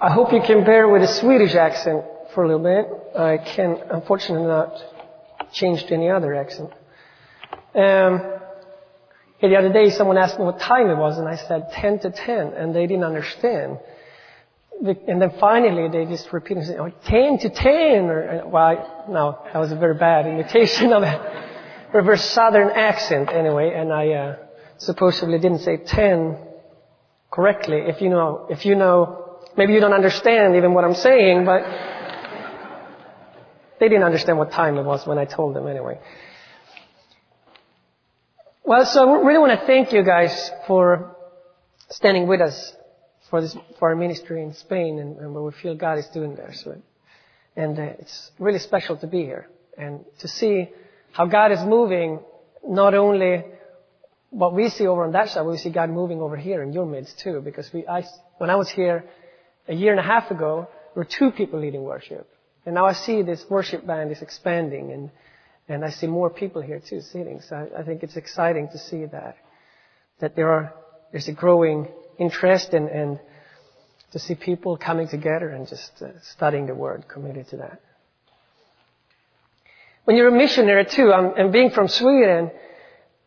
I hope you can bear with a Swedish accent for a little bit. I can unfortunately not change to any other accent. Um, the other day someone asked me what time it was and I said 10 to 10 and they didn't understand. And then finally they just repeated, saying, oh, 10 to 10 or, well, no, that was a very bad imitation of a reverse southern accent anyway and I, uh, supposedly didn't say 10 correctly. If you know, if you know, maybe you don't understand even what I'm saying, but they didn't understand what time it was when I told them anyway. Well, so I really want to thank you guys for standing with us for this, for our ministry in Spain and, and what we feel God is doing there. So, and uh, it's really special to be here and to see how God is moving not only what we see over on that side, but we see God moving over here in your midst too. Because we, I, when I was here a year and a half ago, there were two people leading worship. And now I see this worship band is expanding and, and I see more people here too sitting. So I, I think it's exciting to see that, that there are, there's a growing interest and, and to see people coming together and just uh, studying the Word, committed to that. When you're a missionary too, um, and being from Sweden,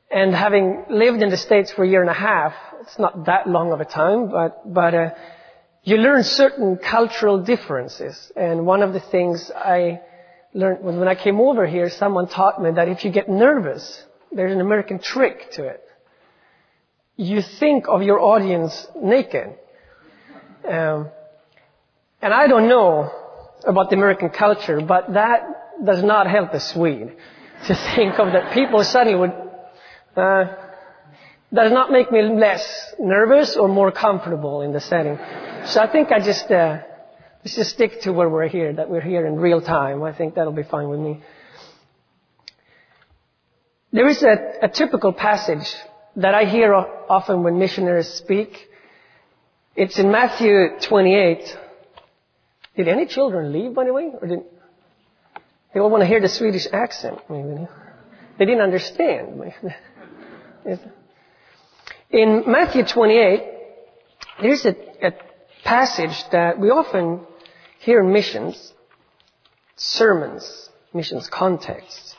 and having lived in the States for a year and a half, it's not that long of a time, but, but, uh, you learn certain cultural differences. And one of the things I learned when I came over here, someone taught me that if you get nervous, there's an American trick to it. You think of your audience naked. Um, and I don't know about the American culture, but that does not help a Swede to think of that people suddenly would uh, does not make me less nervous or more comfortable in the setting. So I think I just uh, let's just stick to where we're here, that we're here in real time. I think that'll be fine with me. There is a, a typical passage that I hear often when missionaries speak. It's in Matthew 28. Did any children leave, by the way, or did they all want to hear the Swedish accent? Maybe they didn't understand. In Matthew 28, there's a, a passage that we often hear in missions, sermons, missions contexts.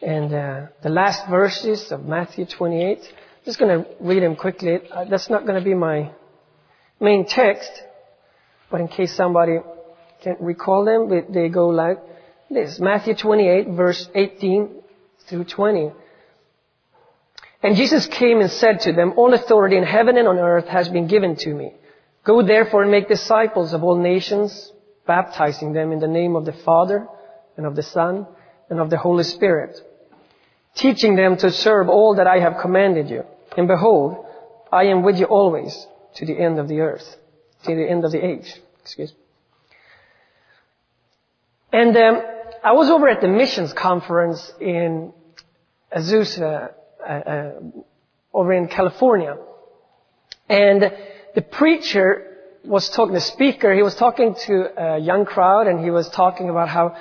And uh, the last verses of Matthew 28, I'm just going to read them quickly. Uh, that's not going to be my main text, but in case somebody can't recall them, they go like this. Matthew 28, verse 18 through 20. And Jesus came and said to them, All authority in heaven and on earth has been given to me. Go therefore and make disciples of all nations, baptizing them in the name of the Father and of the Son and of the Holy Spirit, teaching them to serve all that I have commanded you. And behold, I am with you always to the end of the earth, to the end of the age. Excuse me. And um, I was over at the missions conference in Azusa uh, uh, over in California. And the preacher was talking, the speaker, he was talking to a young crowd and he was talking about how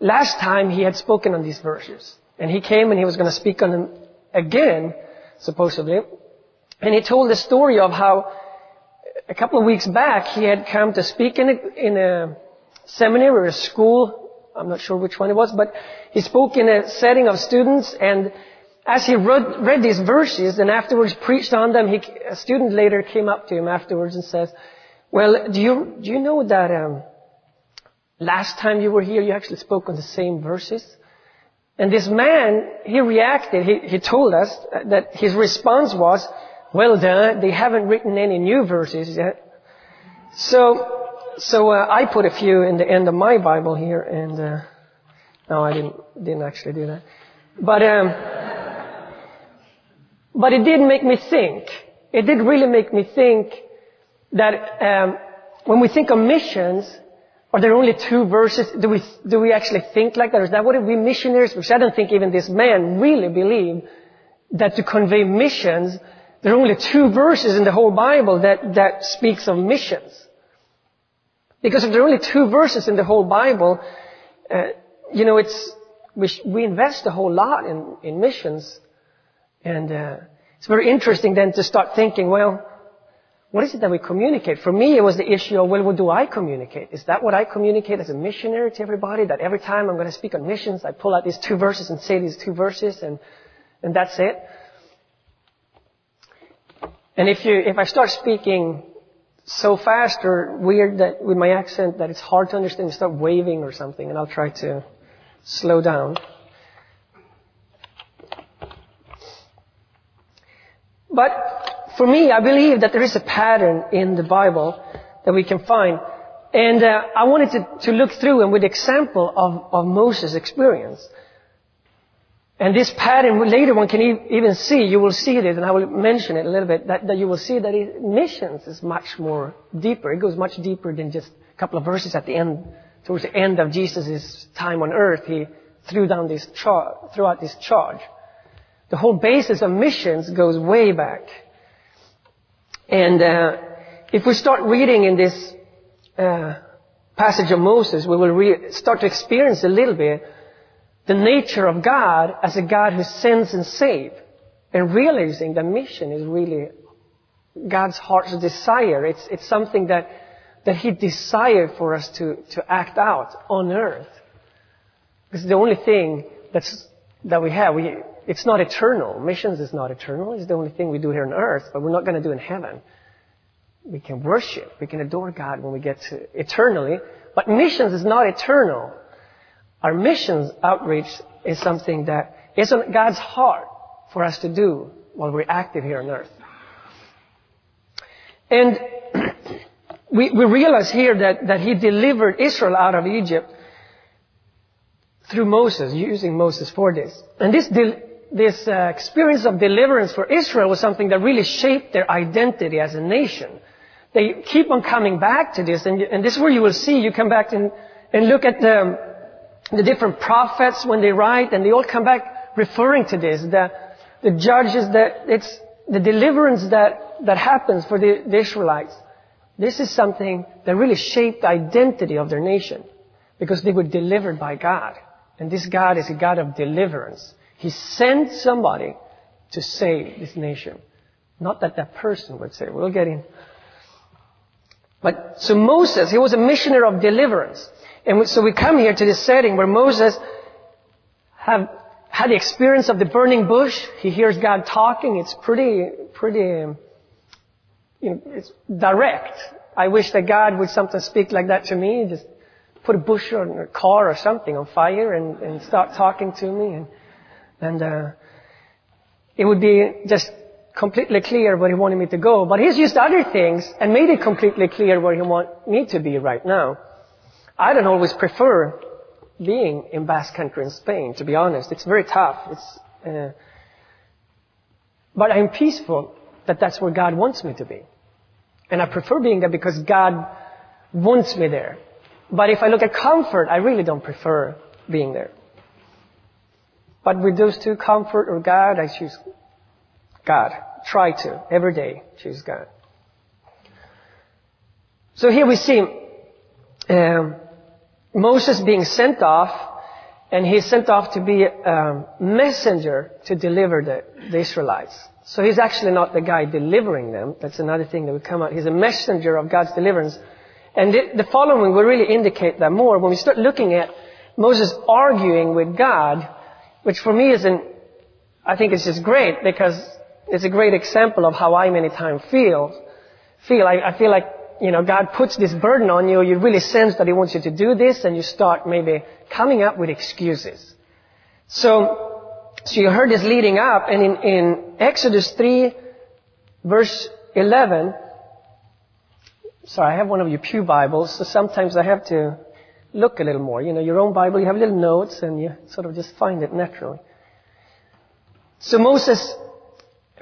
last time he had spoken on these verses. And he came and he was going to speak on them again, supposedly. And he told the story of how a couple of weeks back he had come to speak in a, in a seminary or a school. I'm not sure which one it was, but he spoke in a setting of students and as he read, read, these verses and afterwards preached on them, he, a student later came up to him afterwards and says, well, do you, do you know that um, last time you were here you actually spoke on the same verses? And this man, he reacted, he, he told us that his response was, well they haven't written any new verses yet. So, so uh, I put a few in the end of my Bible here and, uh, no, I didn't, didn't actually do that. But, um, but it did make me think. It did really make me think that um, when we think of missions, are there only two verses? Do we do we actually think like that? Is that what we missionaries? Because I don't think even this man really believed that to convey missions, there are only two verses in the whole Bible that that speaks of missions. Because if there are only two verses in the whole Bible, uh, you know, it's we, we invest a whole lot in in missions and uh, it's very interesting then to start thinking, well, what is it that we communicate? For me, it was the issue of, well, what do I communicate? Is that what I communicate as a missionary to everybody? That every time I'm going to speak on missions, I pull out these two verses and say these two verses and, and that's it? And if you, if I start speaking so fast or weird that with my accent that it's hard to understand, start waving or something and I'll try to slow down. But for me, I believe that there is a pattern in the Bible that we can find. And uh, I wanted to, to look through and with example of, of Moses' experience. And this pattern, later one can even see, you will see this, and I will mention it a little bit, that, that you will see that it, missions is much more deeper. It goes much deeper than just a couple of verses at the end, towards the end of Jesus' time on earth, he threw down this charge, threw out this charge. The whole basis of missions goes way back. And uh, if we start reading in this uh, passage of Moses, we will re- start to experience a little bit the nature of God as a God who sends and saves, and realizing that mission is really God's heart's desire. It's, it's something that, that He desired for us to, to act out on earth. It's the only thing that's, that we have. We, it's not eternal. Missions is not eternal. It's the only thing we do here on earth, but we're not going to do in heaven. We can worship. We can adore God when we get to eternally. But missions is not eternal. Our missions outreach is something that is on God's heart for us to do while we're active here on earth. And we, we realize here that, that He delivered Israel out of Egypt through Moses, using Moses for this. And this, this uh, experience of deliverance for Israel was something that really shaped their identity as a nation. They keep on coming back to this, and, and this is where you will see, you come back and, and look at the, the different prophets when they write, and they all come back referring to this. The, the judges, that it's the deliverance that, that happens for the, the Israelites. This is something that really shaped the identity of their nation. Because they were delivered by God. And this God is a God of deliverance. He sent somebody to save this nation. Not that that person would say. We'll get in. But, so Moses, he was a missionary of deliverance. And so we come here to this setting where Moses have had the experience of the burning bush. He hears God talking. It's pretty, pretty, um, you know, it's direct. I wish that God would sometimes speak like that to me. Just put a bush or a car or something on fire and, and start talking to me. And, and uh, it would be just completely clear where he wanted me to go. But he's used other things and made it completely clear where he wants me to be right now. I don't always prefer being in Basque Country in Spain, to be honest. It's very tough. It's, uh, but I'm peaceful that that's where God wants me to be. And I prefer being there because God wants me there. But if I look at comfort, I really don't prefer being there. But with those two, comfort or God, I choose God. Try to, every day, choose God. So here we see um, Moses being sent off, and he's sent off to be a messenger to deliver the, the Israelites. So he's actually not the guy delivering them. That's another thing that would come out. He's a messenger of God's deliverance. And the following will really indicate that more. When we start looking at Moses arguing with God, which for me is an, I think it's just great because it's a great example of how I many times feel. Feel, I, I feel like you know, God puts this burden on you, you really sense that He wants you to do this, and you start maybe coming up with excuses. So, so you heard this leading up, and in, in Exodus 3, verse 11, sorry, I have one of your Pew Bibles, so sometimes I have to look a little more. You know, your own Bible, you have little notes, and you sort of just find it naturally. So Moses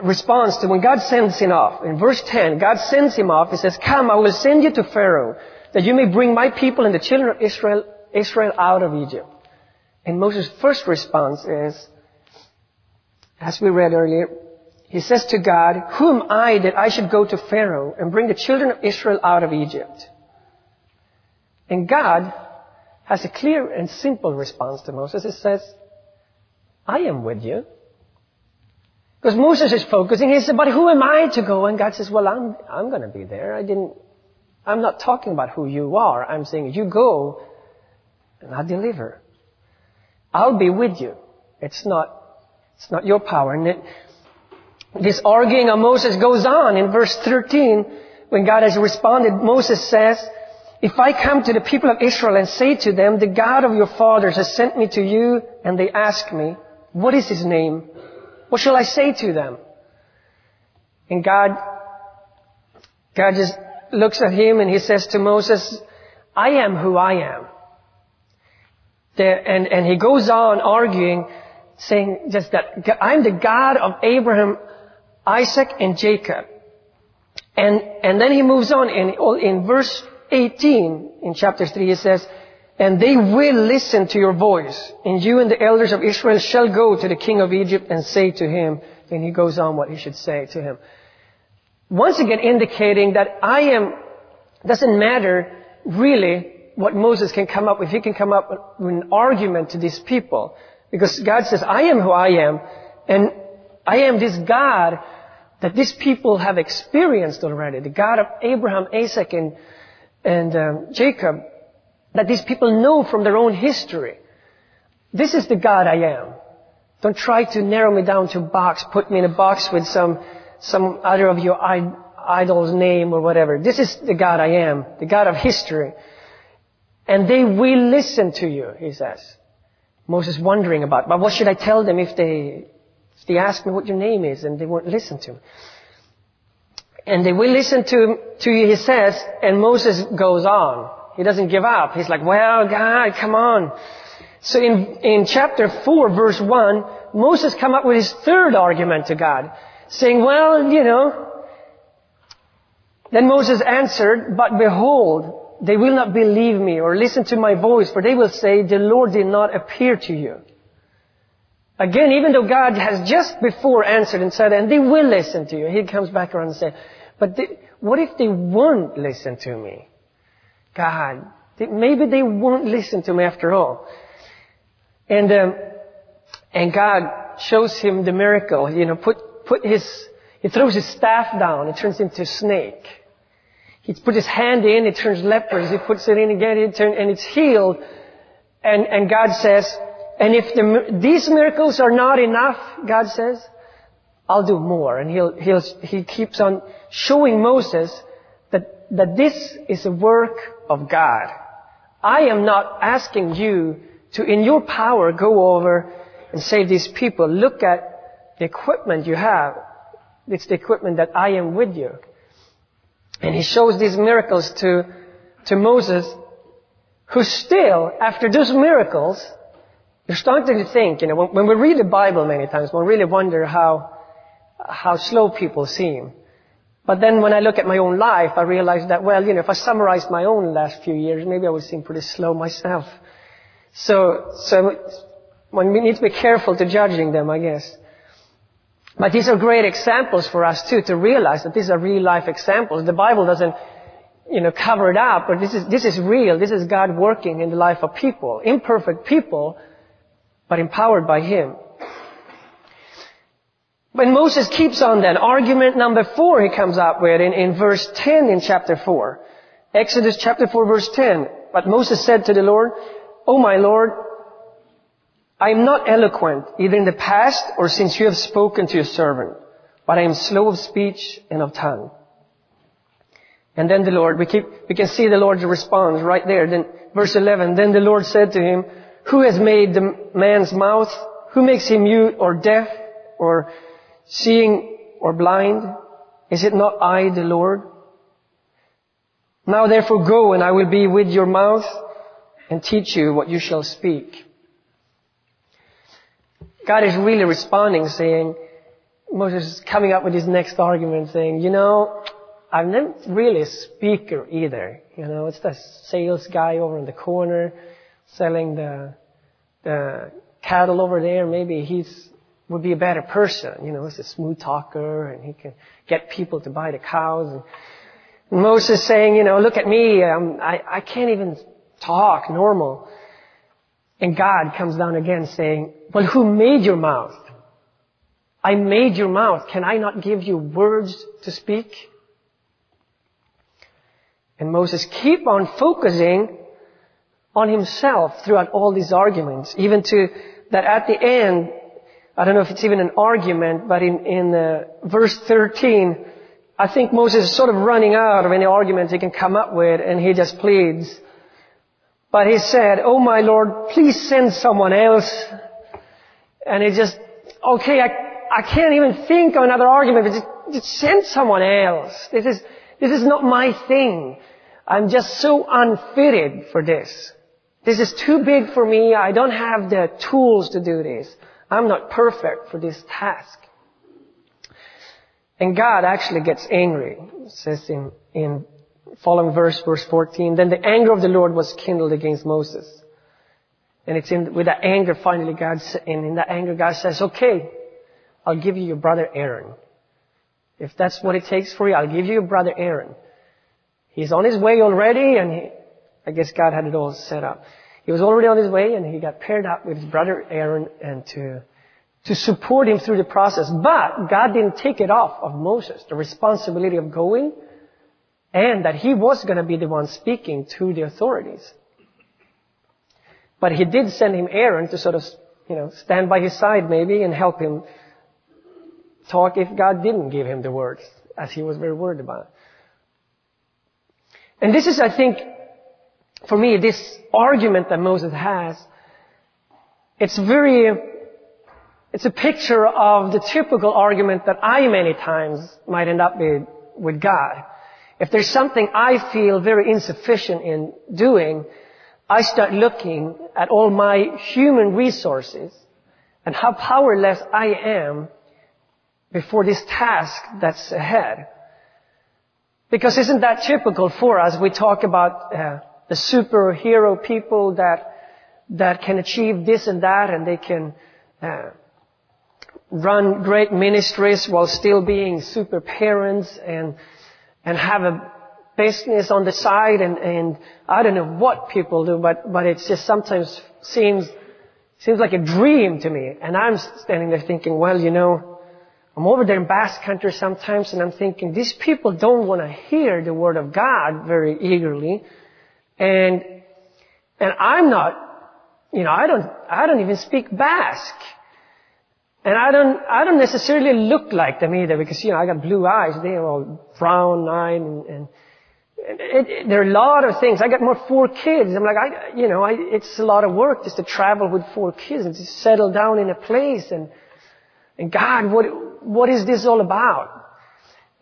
responds to when God sends him off. In verse 10, God sends him off. He says, Come, I will send you to Pharaoh, that you may bring my people and the children of Israel, Israel out of Egypt. And Moses' first response is, as we read earlier, he says to God, Who am I that I should go to Pharaoh and bring the children of Israel out of Egypt? And God has a clear and simple response to Moses. It says, I am with you. Because Moses is focusing, he said, but who am I to go? And God says, well, I'm, I'm gonna be there. I didn't, I'm not talking about who you are. I'm saying you go and I'll deliver. I'll be with you. It's not, it's not your power. And it, this arguing of Moses goes on in verse 13 when God has responded. Moses says, if I come to the people of Israel and say to them, the God of your fathers has sent me to you, and they ask me, what is his name? What shall I say to them? And God, God just looks at him and he says to Moses, I am who I am. and, and he goes on arguing, saying just that I'm the God of Abraham, Isaac, and Jacob. And, and then he moves on in, in verse 18 in chapter 3 he says, and they will listen to your voice, and you and the elders of Israel shall go to the king of Egypt and say to him, and he goes on what he should say to him. Once again indicating that I am, doesn't matter really what Moses can come up with. He can come up with an argument to these people. Because God says, I am who I am, and I am this God that these people have experienced already. The God of Abraham, Isaac, and, and um, Jacob that these people know from their own history. This is the God I am. Don't try to narrow me down to a box, put me in a box with some, some other of your idol's name or whatever. This is the God I am, the God of history. And they will listen to you, he says. Moses wondering about, but what should I tell them if they, if they ask me what your name is and they won't listen to me? And they will listen to, to you, he says, and Moses goes on. He doesn't give up. He's like, well, God, come on. So in, in chapter 4, verse 1, Moses come up with his third argument to God, saying, well, you know, then Moses answered, but behold, they will not believe me or listen to my voice, for they will say, the Lord did not appear to you. Again, even though God has just before answered and said, and they will listen to you, he comes back around and says, but they, what if they won't listen to me? God, maybe they won't listen to me after all. And, um, and God shows him the miracle, you know, put, put his, he throws his staff down, it turns into a snake. He puts his hand in, it turns leprous. He puts it in again, it turns, and it's healed. And, and God says, and if the, these miracles are not enough, God says, I'll do more. And he'll, he'll, he keeps on showing Moses that, that this is a work of God. I am not asking you to, in your power, go over and save these people. Look at the equipment you have. It's the equipment that I am with you. And he shows these miracles to, to Moses, who still, after those miracles, you're starting to think, you know, when, when we read the Bible many times, we really wonder how, how slow people seem. But then when I look at my own life, I realize that, well, you know, if I summarize my own last few years, maybe I would seem pretty slow myself. So, so one needs to be careful to judging them, I guess. But these are great examples for us too, to realize that these are real life examples. The Bible doesn't, you know, cover it up, but this is, this is real. This is God working in the life of people. Imperfect people, but empowered by Him. When Moses keeps on then, argument number four he comes up with in, in verse 10 in chapter 4. Exodus chapter 4 verse 10. But Moses said to the Lord, Oh my Lord, I am not eloquent, either in the past or since you have spoken to your servant, but I am slow of speech and of tongue. And then the Lord, we keep, we can see the Lord's response right there. Then verse 11, then the Lord said to him, who has made the man's mouth? Who makes him mute or deaf or seeing or blind? Is it not I, the Lord? Now therefore go and I will be with your mouth and teach you what you shall speak. God is really responding saying, Moses is coming up with his next argument saying, you know, I'm not really a speaker either. You know, it's the sales guy over in the corner selling the, the cattle over there. Maybe he's would be a better person. You know, he's a smooth talker and he can get people to buy the cows. And Moses saying, you know, look at me, um, I, I can't even talk normal. And God comes down again saying, well, who made your mouth? I made your mouth. Can I not give you words to speak? And Moses keep on focusing on himself throughout all these arguments, even to that at the end, I don't know if it's even an argument, but in, in uh, verse 13, I think Moses is sort of running out of any argument he can come up with, and he just pleads. But he said, Oh my Lord, please send someone else. And he just, okay, I, I can't even think of another argument, but just, just send someone else. This is, this is not my thing. I'm just so unfitted for this. This is too big for me. I don't have the tools to do this. I'm not perfect for this task. And God actually gets angry. It says in, in following verse, verse 14, then the anger of the Lord was kindled against Moses. And it's in, with that anger finally God, and in that anger God says, okay, I'll give you your brother Aaron. If that's what it takes for you, I'll give you your brother Aaron. He's on his way already and he, I guess God had it all set up. He was already on his way and he got paired up with his brother Aaron and to, to support him through the process. But God didn't take it off of Moses, the responsibility of going and that he was going to be the one speaking to the authorities. But he did send him Aaron to sort of, you know, stand by his side maybe and help him talk if God didn't give him the words, as he was very worried about. And this is, I think, for me, this argument that Moses has, it's very, it's a picture of the typical argument that I many times might end up with, with God. If there's something I feel very insufficient in doing, I start looking at all my human resources and how powerless I am before this task that's ahead. Because isn't that typical for us? We talk about uh, the superhero people that that can achieve this and that, and they can uh, run great ministries while still being super parents and and have a business on the side, and and I don't know what people do, but but it just sometimes seems seems like a dream to me. And I'm standing there thinking, well, you know. I'm over there in Basque country sometimes and I'm thinking, these people don't want to hear the word of God very eagerly. And, and I'm not, you know, I don't, I don't even speak Basque. And I don't, I don't necessarily look like them either because, you know, I got blue eyes. They're all brown eyed and, and it, it, there are a lot of things. I got more four kids. I'm like, I, you know, I, it's a lot of work just to travel with four kids and to settle down in a place and, and God, what, what is this all about?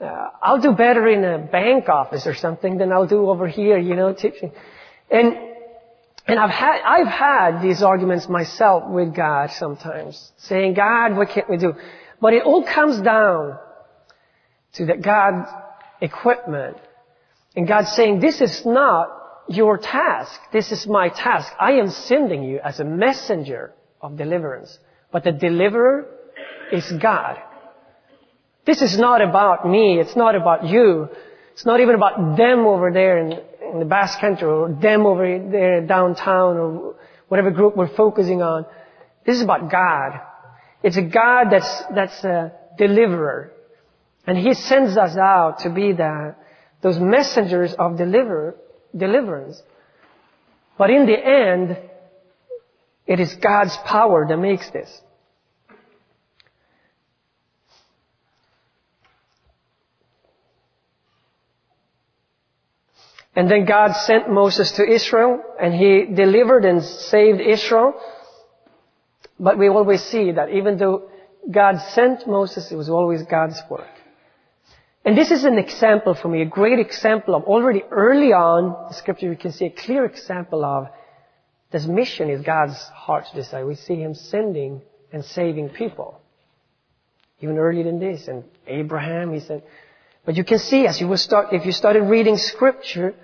Uh, I'll do better in a bank office or something than I'll do over here, you know, teaching. And, and I've had, I've had these arguments myself with God sometimes, saying, God, what can't we do? But it all comes down to that God's equipment. And God saying, this is not your task. This is my task. I am sending you as a messenger of deliverance. But the deliverer is God. This is not about me. It's not about you. It's not even about them over there in, in the Basque Country or them over there downtown or whatever group we're focusing on. This is about God. It's a God that's, that's a deliverer. And He sends us out to be the, those messengers of deliver, deliverance. But in the end, it is God's power that makes this. And then God sent Moses to Israel and he delivered and saved Israel. But we always see that even though God sent Moses, it was always God's work. And this is an example for me, a great example of already early on, the scripture you can see a clear example of this mission is God's heart's desire. We see Him sending and saving people. Even earlier than this. And Abraham, He said, but you can see as you will start, if you started reading scripture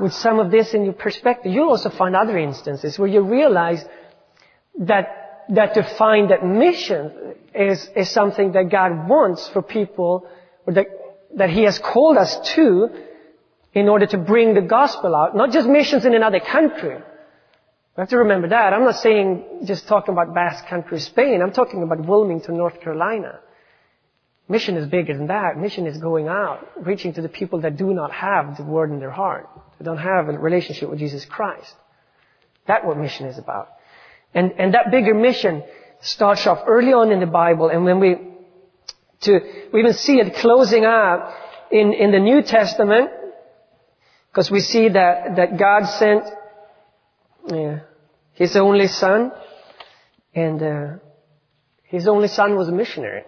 with some of this in your perspective, you'll also find other instances where you realize that, that to find that mission is, is something that God wants for people, or that, that He has called us to in order to bring the gospel out. Not just missions in another country. We have to remember that. I'm not saying just talking about Basque Country, Spain. I'm talking about Wilmington, North Carolina. Mission is bigger than that. Mission is going out, reaching to the people that do not have the word in their heart, that don't have a relationship with Jesus Christ. That's what mission is about. And, and that bigger mission starts off early on in the Bible, and when we, to, we even see it closing out in, in the New Testament, because we see that, that God sent yeah, His only Son, and uh, His only Son was a missionary.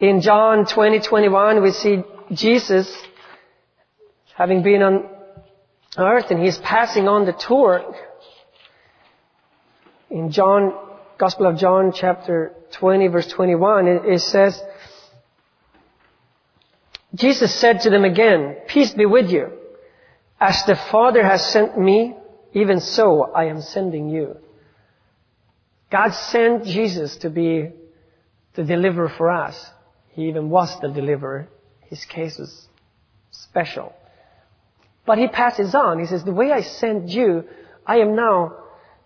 In John 20, 21, we see Jesus having been on earth and He's passing on the torch. In John, Gospel of John chapter 20 verse 21, it, it says, Jesus said to them again, peace be with you. As the Father has sent me, even so I am sending you. God sent Jesus to be the deliverer for us. He even was the deliverer. His case was special. But he passes on. He says, the way I sent you, I am now,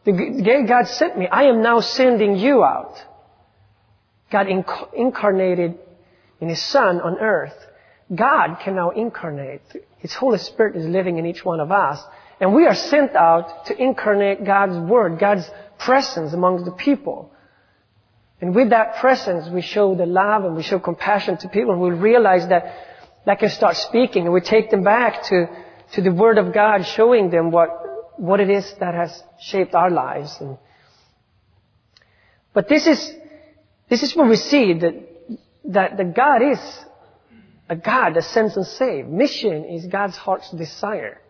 the way God sent me, I am now sending you out. God inc- incarnated in His Son on earth. God can now incarnate. His Holy Spirit is living in each one of us. And we are sent out to incarnate God's Word, God's presence among the people. And with that presence, we show the love and we show compassion to people and we realize that they can start speaking and we take them back to, to the Word of God, showing them what, what it is that has shaped our lives. And, but this is, this is where we see that, that, that God is a God that sends and saves. Mission is God's heart's desire.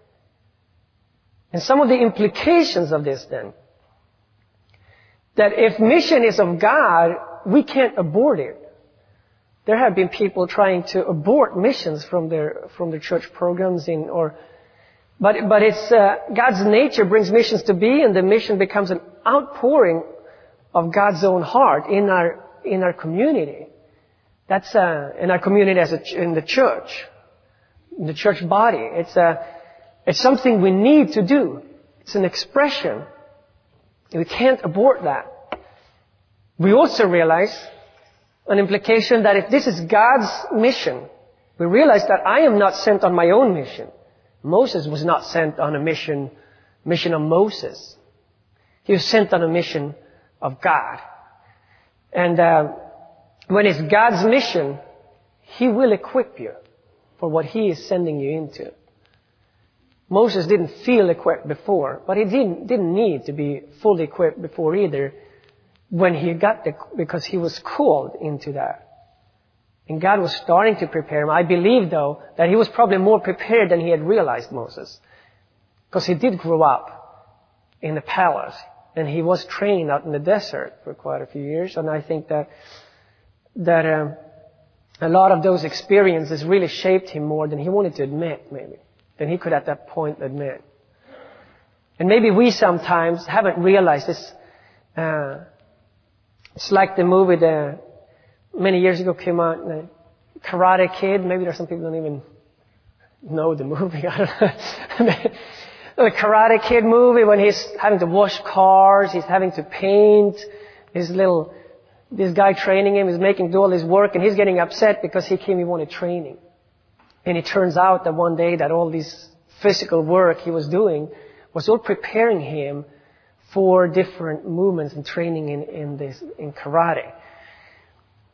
And some of the implications of this then, that if mission is of God, we can't abort it. There have been people trying to abort missions from their from their church programs in or but but it's uh, God's nature brings missions to be, and the mission becomes an outpouring of God's own heart in our in our community. That's uh, in our community as a, in the church, in the church body. It's a uh, it's something we need to do. It's an expression. We can't abort that. We also realize an implication that if this is God's mission, we realize that I am not sent on my own mission. Moses was not sent on a mission, mission of Moses. He was sent on a mission of God. And uh, when it's God's mission, He will equip you for what He is sending you into. Moses didn't feel equipped before, but he didn't, didn't need to be fully equipped before either when he got the, because he was called into that. And God was starting to prepare him. I believe though that he was probably more prepared than he had realized Moses. Because he did grow up in the palace and he was trained out in the desert for quite a few years. And I think that, that, um, a lot of those experiences really shaped him more than he wanted to admit, maybe than he could at that point admit. And maybe we sometimes haven't realized this. Uh, it's like the movie that many years ago came out, the Karate Kid. Maybe there's some people don't even know the movie. I don't know. the Karate Kid movie when he's having to wash cars, he's having to paint, his little, this guy training him is making do all his work and he's getting upset because he came, he wanted training. And it turns out that one day that all this physical work he was doing was all preparing him for different movements and training in, in this, in karate.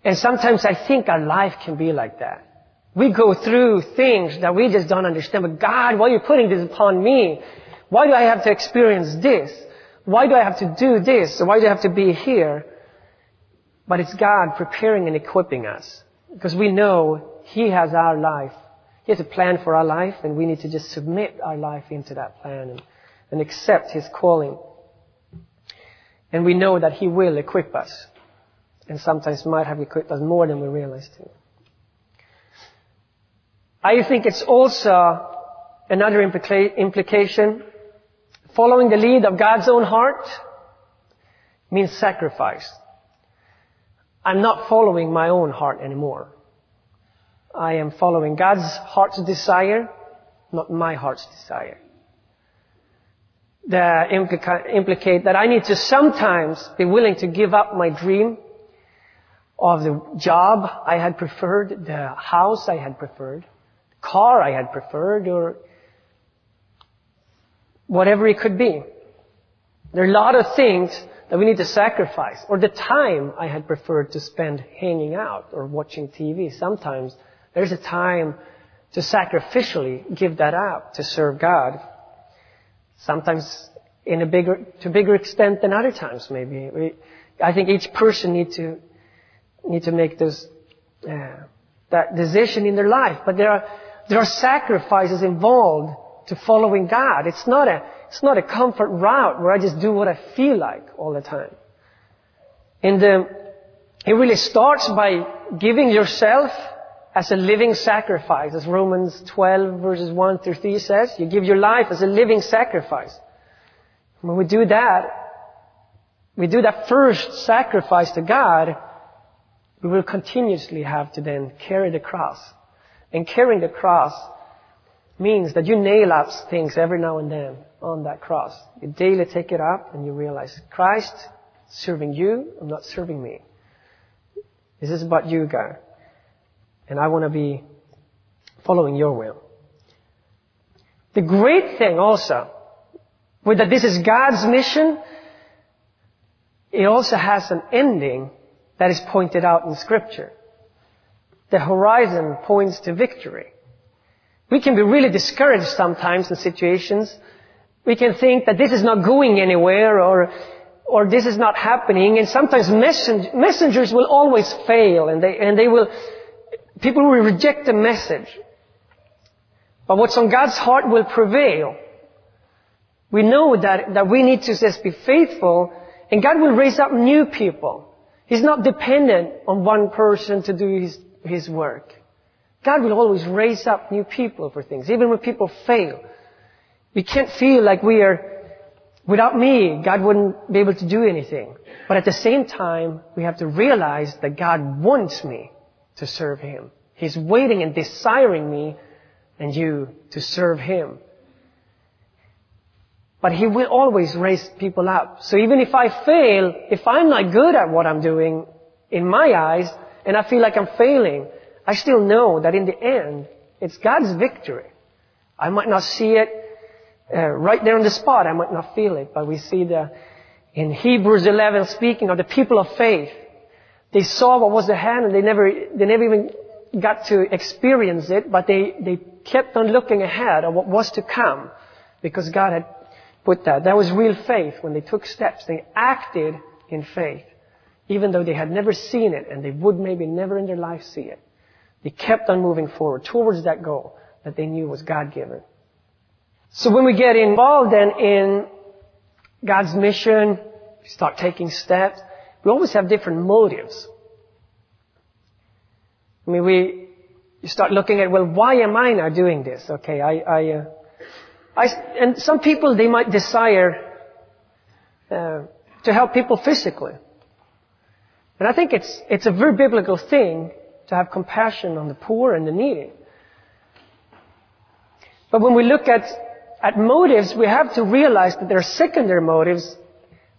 And sometimes I think our life can be like that. We go through things that we just don't understand. But God, why are you putting this upon me? Why do I have to experience this? Why do I have to do this? Why do I have to be here? But it's God preparing and equipping us. Because we know He has our life he has a plan for our life, and we need to just submit our life into that plan and, and accept His calling. And we know that He will equip us, and sometimes might have equipped us more than we realized. I think it's also another implica- implication. Following the lead of God's own heart means sacrifice. I'm not following my own heart anymore. I am following God's heart's desire, not my heart's desire. That implica- implicate that I need to sometimes be willing to give up my dream of the job I had preferred, the house I had preferred, the car I had preferred, or whatever it could be. There are a lot of things that we need to sacrifice, or the time I had preferred to spend hanging out or watching TV. Sometimes there's a time to sacrificially give that up to serve God. Sometimes in a bigger, to bigger extent than other times maybe. We, I think each person need to, need to make those, uh, that decision in their life. But there are, there are sacrifices involved to following God. It's not a, it's not a comfort route where I just do what I feel like all the time. And um, it really starts by giving yourself as a living sacrifice, as Romans 12 verses 1 through 3 says. You give your life as a living sacrifice. When we do that, we do that first sacrifice to God, we will continuously have to then carry the cross. And carrying the cross means that you nail up things every now and then on that cross. You daily take it up and you realize Christ serving you, I'm not serving me. This is about you, God. And I want to be following your will. The great thing also, with that this is God's mission, it also has an ending that is pointed out in scripture. The horizon points to victory. We can be really discouraged sometimes in situations. We can think that this is not going anywhere or, or this is not happening and sometimes messengers will always fail and they, and they will, people will reject the message. But what's on God's heart will prevail. We know that, that we need to just be faithful and God will raise up new people. He's not dependent on one person to do his, his work. God will always raise up new people for things, even when people fail. We can't feel like we are, without me, God wouldn't be able to do anything. But at the same time, we have to realize that God wants me to serve Him. He's waiting and desiring me and you to serve Him. But He will always raise people up. So even if I fail, if I'm not good at what I'm doing in my eyes, and I feel like I'm failing, I still know that in the end, it's God's victory. I might not see it uh, right there on the spot. I might not feel it, but we see the in Hebrews 11 speaking of the people of faith. They saw what was ahead and they never they never even got to experience it, but they they kept on looking ahead of what was to come because God had put that. That was real faith when they took steps. They acted in faith, even though they had never seen it and they would maybe never in their life see it. They kept on moving forward towards that goal that they knew was God given. So when we get involved then in God's mission, start taking steps, we always have different motives. I mean, we start looking at, well, why am I now doing this? Okay, I, I, uh, I and some people they might desire uh, to help people physically, and I think it's it's a very biblical thing to have compassion on the poor and the needy. But when we look at, at motives, we have to realize that there are secondary motives,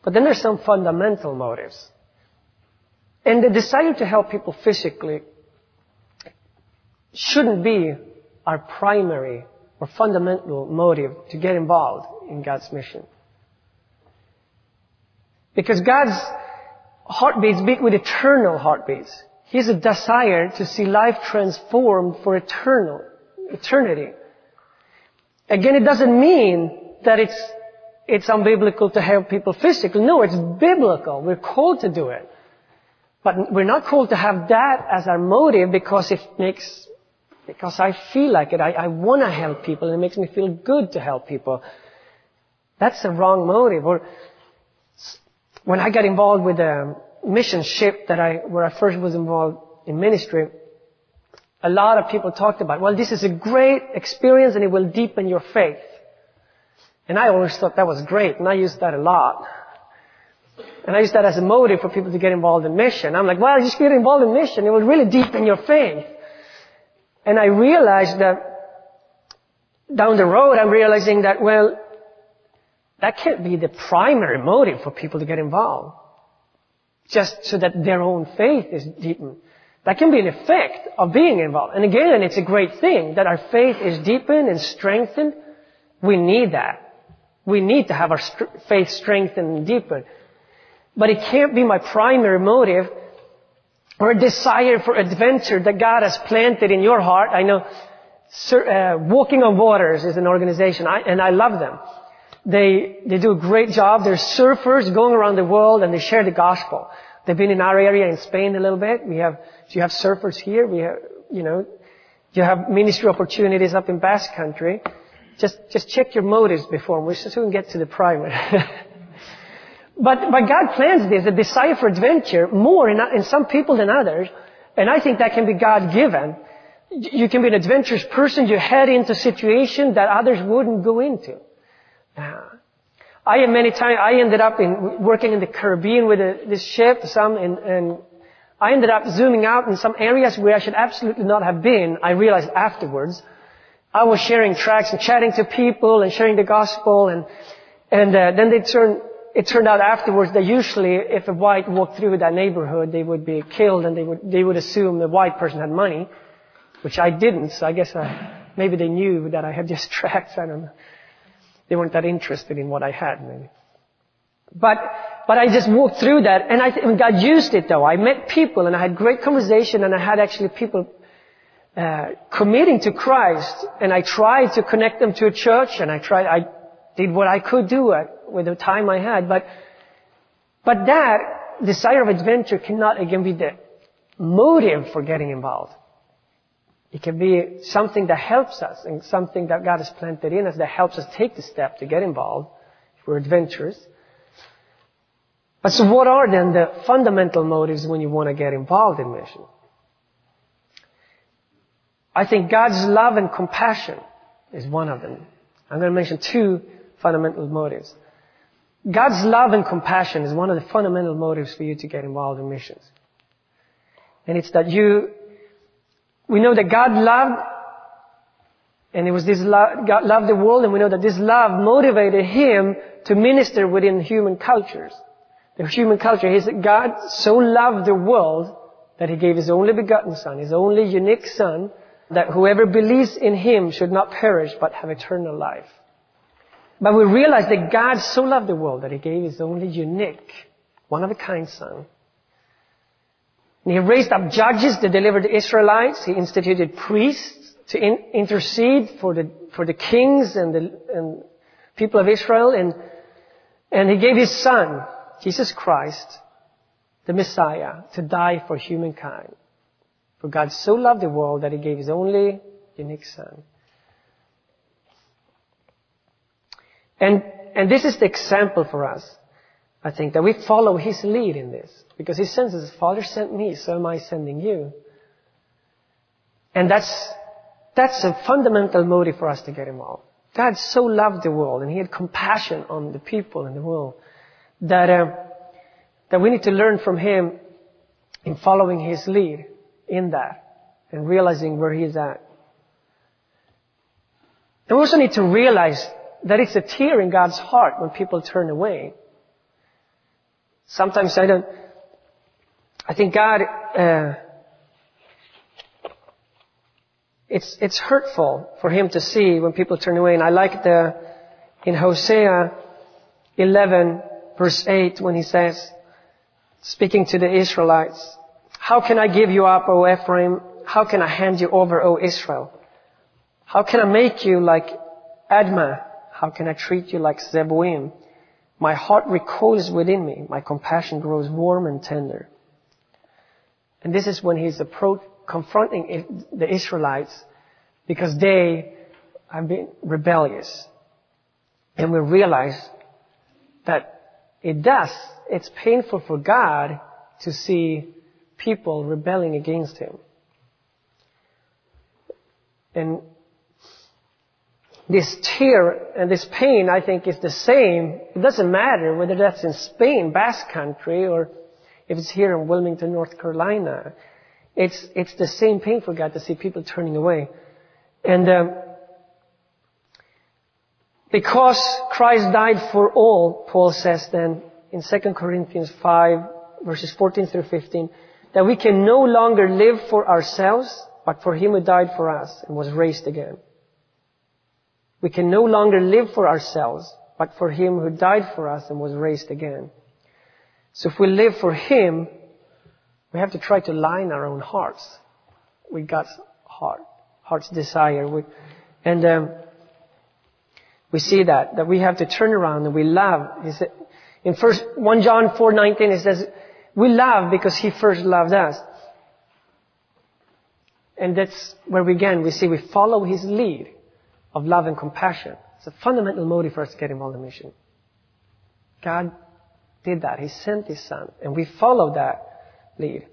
but then there's some fundamental motives. And the desire to help people physically shouldn't be our primary or fundamental motive to get involved in God's mission. Because God's heartbeats beat with eternal heartbeats. He has a desire to see life transformed for eternal, eternity. Again, it doesn't mean that it's, it's unbiblical to help people physically. No, it's biblical. We're called to do it. But we're not called to have that as our motive because it makes, because I feel like it. I, I want to help people and it makes me feel good to help people. That's the wrong motive. Or when I got involved with um, mission ship that I, where I first was involved in ministry, a lot of people talked about, well, this is a great experience and it will deepen your faith. And I always thought that was great, and I used that a lot. And I used that as a motive for people to get involved in mission. I'm like, well, just get involved in mission, it will really deepen your faith. And I realized that down the road, I'm realizing that, well, that can't be the primary motive for people to get involved. just so that their own faith is deepened. That can be an effect of being involved. And again, it's a great thing that our faith is deepened and strengthened. We need that. We need to have our st- faith strengthened and deepened. But it can't be my primary motive or a desire for adventure that God has planted in your heart. I know uh, Walking on Waters is an organization, I, and I love them. They, they do a great job. They're surfers going around the world and they share the gospel. They've been in our area in Spain a little bit. We have, you have surfers here. We have, you know, you have ministry opportunities up in Basque Country. Just, just check your motives before we soon get to the primary. but, but God plans this, a desire for adventure more in, in some people than others. And I think that can be God given. You can be an adventurous person. You head into situations that others wouldn't go into. Uh, I many times, I ended up in, working in the Caribbean with a, this ship, some, and, and I ended up zooming out in some areas where I should absolutely not have been. I realized afterwards. I was sharing tracks and chatting to people and sharing the gospel and, and uh, then they turned, it turned out afterwards that usually if a white walked through that neighborhood, they would be killed and they would, they would assume the white person had money which I didn't, so I guess I, maybe they knew that I had just tracks, I don't know. They weren't that interested in what I had, maybe. But, but I just walked through that, and I th- God used it though. I met people, and I had great conversation, and I had actually people uh, committing to Christ, and I tried to connect them to a church, and I tried, I did what I could do at, with the time I had, but, but that desire of adventure cannot again be the motive for getting involved. It can be something that helps us and something that God has planted in us that helps us take the step to get involved if we're adventurous. But so what are then the fundamental motives when you want to get involved in mission? I think God's love and compassion is one of them. I'm going to mention two fundamental motives. God's love and compassion is one of the fundamental motives for you to get involved in missions. And it's that you we know that God loved, and it was this love, God loved the world, and we know that this love motivated Him to minister within human cultures. The human culture is that God so loved the world that He gave His only begotten Son, His only unique Son, that whoever believes in Him should not perish but have eternal life. But we realize that God so loved the world that He gave His only unique, one of a kind Son, and he raised up judges to deliver the Israelites. He instituted priests to in, intercede for the, for the kings and the and people of Israel. And, and he gave his son, Jesus Christ, the Messiah, to die for humankind. For God so loved the world that he gave his only unique son. And, and this is the example for us, I think, that we follow his lead in this. Because he sends us, Father sent me, so am I sending you. And that's, that's a fundamental motive for us to get involved. God so loved the world and he had compassion on the people in the world that, uh, that we need to learn from him in following his lead in that and realizing where he is at. And we also need to realize that it's a tear in God's heart when people turn away. Sometimes I don't, I think God, uh, it's, it's hurtful for him to see when people turn away. And I like the, in Hosea 11 verse 8 when he says, speaking to the Israelites, how can I give you up, O Ephraim? How can I hand you over, O Israel? How can I make you like Admah? How can I treat you like Zeboim? My heart recoils within me. My compassion grows warm and tender. And this is when he's approach, confronting the Israelites because they have been rebellious. And we realize that it does, it's painful for God to see people rebelling against Him. And this tear and this pain, I think, is the same. It doesn't matter whether that's in Spain, Basque Country, or if it's here in Wilmington, North Carolina, it's, it's the same pain for God to see people turning away. And um, because Christ died for all, Paul says then in 2 Corinthians 5, verses 14 through 15, that we can no longer live for ourselves, but for Him who died for us and was raised again. We can no longer live for ourselves, but for Him who died for us and was raised again. So if we live for Him, we have to try to line our own hearts with God's heart, heart's desire. We, and um, we see that that we have to turn around and we love. In first one John four nineteen it says, "We love because He first loved us." And that's where we again we see we follow His lead of love and compassion. It's a fundamental motive for us to get involved in mission. God did that. He sent His Son, and we follow that lead.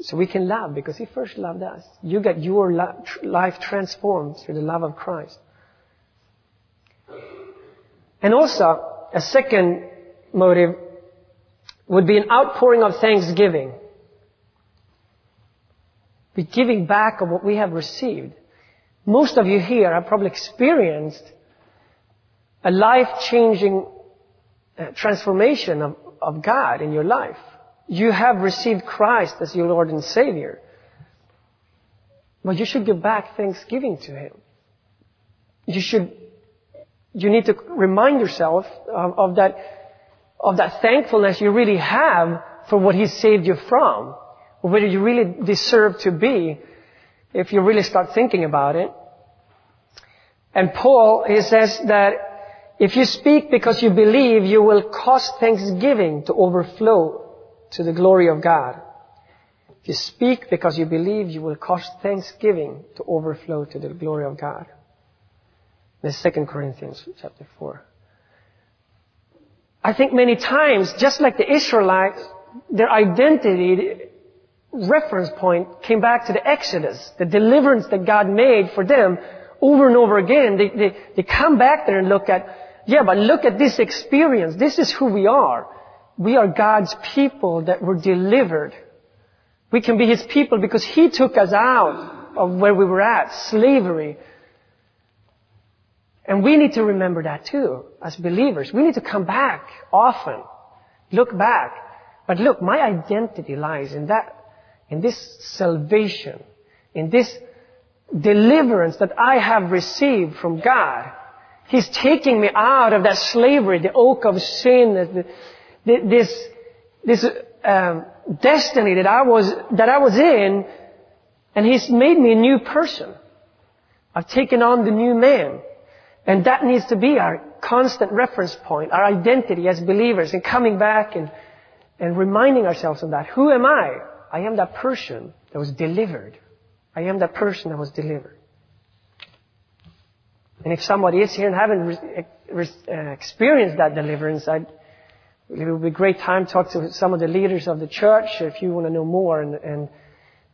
So we can love because He first loved us. You get your life transformed through the love of Christ. And also, a second motive would be an outpouring of thanksgiving. Be giving back of what we have received. Most of you here have probably experienced a life-changing uh, transformation of, of God in your life. You have received Christ as your Lord and Savior. But you should give back thanksgiving to Him. You should, you need to remind yourself of, of that, of that thankfulness you really have for what He saved you from, whether you really deserve to be, if you really start thinking about it. And Paul, he says that if you speak because you believe, you will cause thanksgiving to overflow to the glory of God. If you speak because you believe, you will cause thanksgiving to overflow to the glory of God. The second Corinthians chapter 4. I think many times, just like the Israelites, their identity reference point came back to the Exodus, the deliverance that God made for them over and over again. They, they, they come back there and look at, yeah, but look at this experience. This is who we are. We are God's people that were delivered. We can be His people because He took us out of where we were at, slavery. And we need to remember that too, as believers. We need to come back often. Look back. But look, my identity lies in that, in this salvation, in this deliverance that I have received from God. He's taking me out of that slavery, the oak of sin, this, this um, destiny that I was that I was in, and He's made me a new person. I've taken on the new man, and that needs to be our constant reference point, our identity as believers, and coming back and and reminding ourselves of that. Who am I? I am that person that was delivered. I am that person that was delivered. And if somebody is here and haven't re- uh, experienced that deliverance, I'd, it would be a great time to talk to some of the leaders of the church if you want to know more. And, and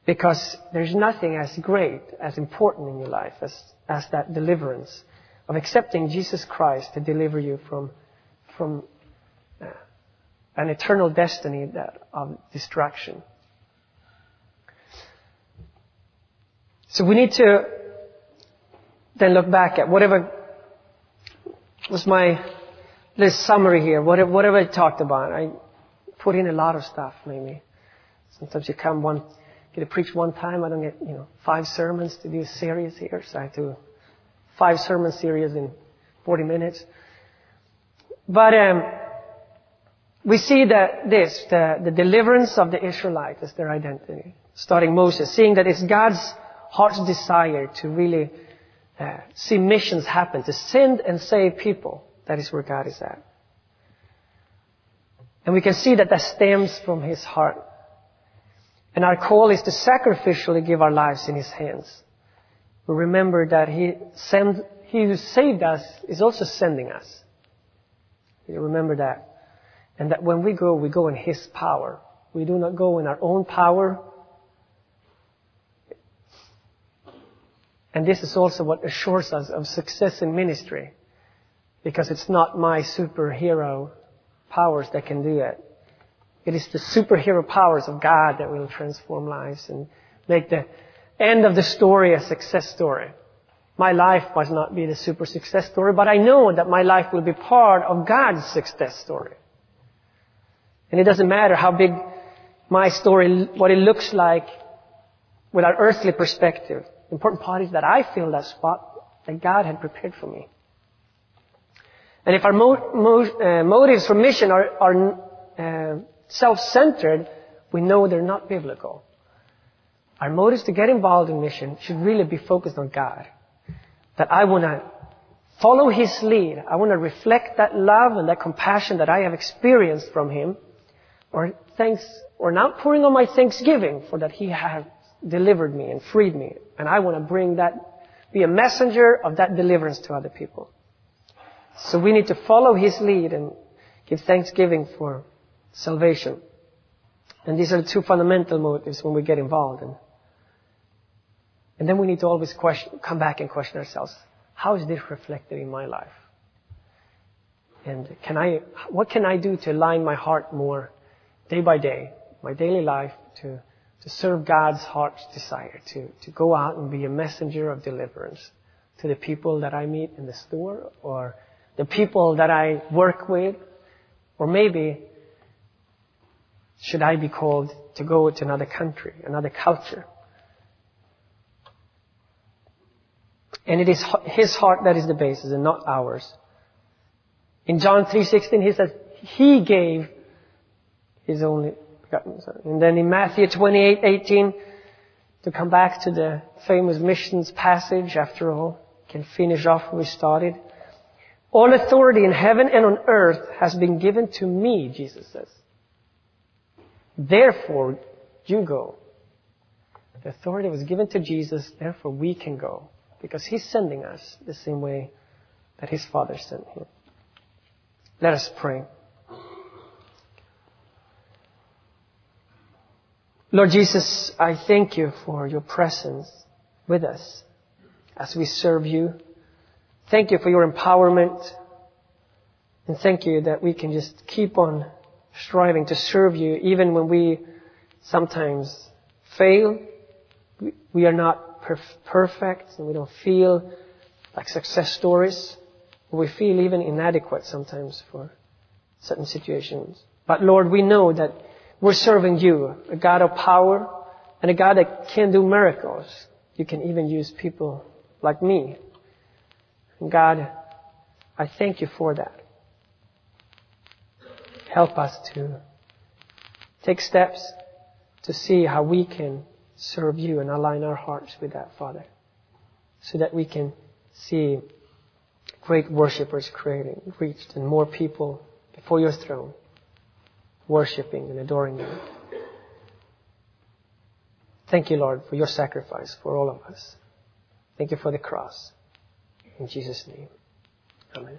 because there's nothing as great, as important in your life as, as that deliverance of accepting Jesus Christ to deliver you from, from uh, an eternal destiny that, of destruction. So we need to then look back at whatever was my little summary here, whatever, whatever I talked about. I put in a lot of stuff maybe. Sometimes you come one, get to preach one time, I don't get, you know, five sermons to do a series here, so I do five sermon series in 40 minutes. But, um, we see that this, the, the deliverance of the Israelites is their identity. Starting Moses, seeing that it's God's heart's desire to really uh, see missions happen, to send and save people. That is where God is at. And we can see that that stems from His heart. And our call is to sacrificially give our lives in His hands. We remember that He send, He who saved us is also sending us. You remember that. And that when we go, we go in His power. We do not go in our own power, And this is also what assures us of success in ministry. Because it's not my superhero powers that can do it. It is the superhero powers of God that will transform lives and make the end of the story a success story. My life must not be the super success story, but I know that my life will be part of God's success story. And it doesn't matter how big my story, what it looks like with our earthly perspective. Important part is that I feel that spot that God had prepared for me. And if our mo- mo- uh, motives for mission are, are uh, self-centered, we know they're not biblical. Our motives to get involved in mission should really be focused on God. That I want to follow His lead. I want to reflect that love and that compassion that I have experienced from Him. Or thanks, or an outpouring of my thanksgiving for that He has delivered me and freed me. And I want to bring that, be a messenger of that deliverance to other people. So we need to follow His lead and give thanksgiving for salvation. And these are the two fundamental motives when we get involved. And, and then we need to always question, come back and question ourselves. How is this reflected in my life? And can I, what can I do to align my heart more day by day, my daily life to, to serve God's heart's desire, to, to go out and be a messenger of deliverance to the people that I meet in the store or the people that I work with, or maybe should I be called to go to another country, another culture? And it is His heart that is the basis and not ours. In John 3.16 He says, He gave His only. And then in Matthew 28.18, to come back to the famous missions passage after all, can finish off where we started. All authority in heaven and on earth has been given to me, Jesus says. Therefore, you go. The authority was given to Jesus, therefore we can go. Because He's sending us the same way that His Father sent Him. Let us pray. Lord Jesus, I thank you for your presence with us as we serve you. Thank you for your empowerment. And thank you that we can just keep on striving to serve you even when we sometimes fail. We are not perf- perfect and we don't feel like success stories. We feel even inadequate sometimes for certain situations. But Lord, we know that we're serving you, a God of power and a God that can do miracles. You can even use people like me. And God, I thank you for that. Help us to take steps to see how we can serve you and align our hearts with that, Father. So that we can see great worshippers created, reached, and more people before your throne, worshiping and adoring you. Thank you, Lord, for your sacrifice for all of us. Thank you for the cross. In Jesus' name. Amen.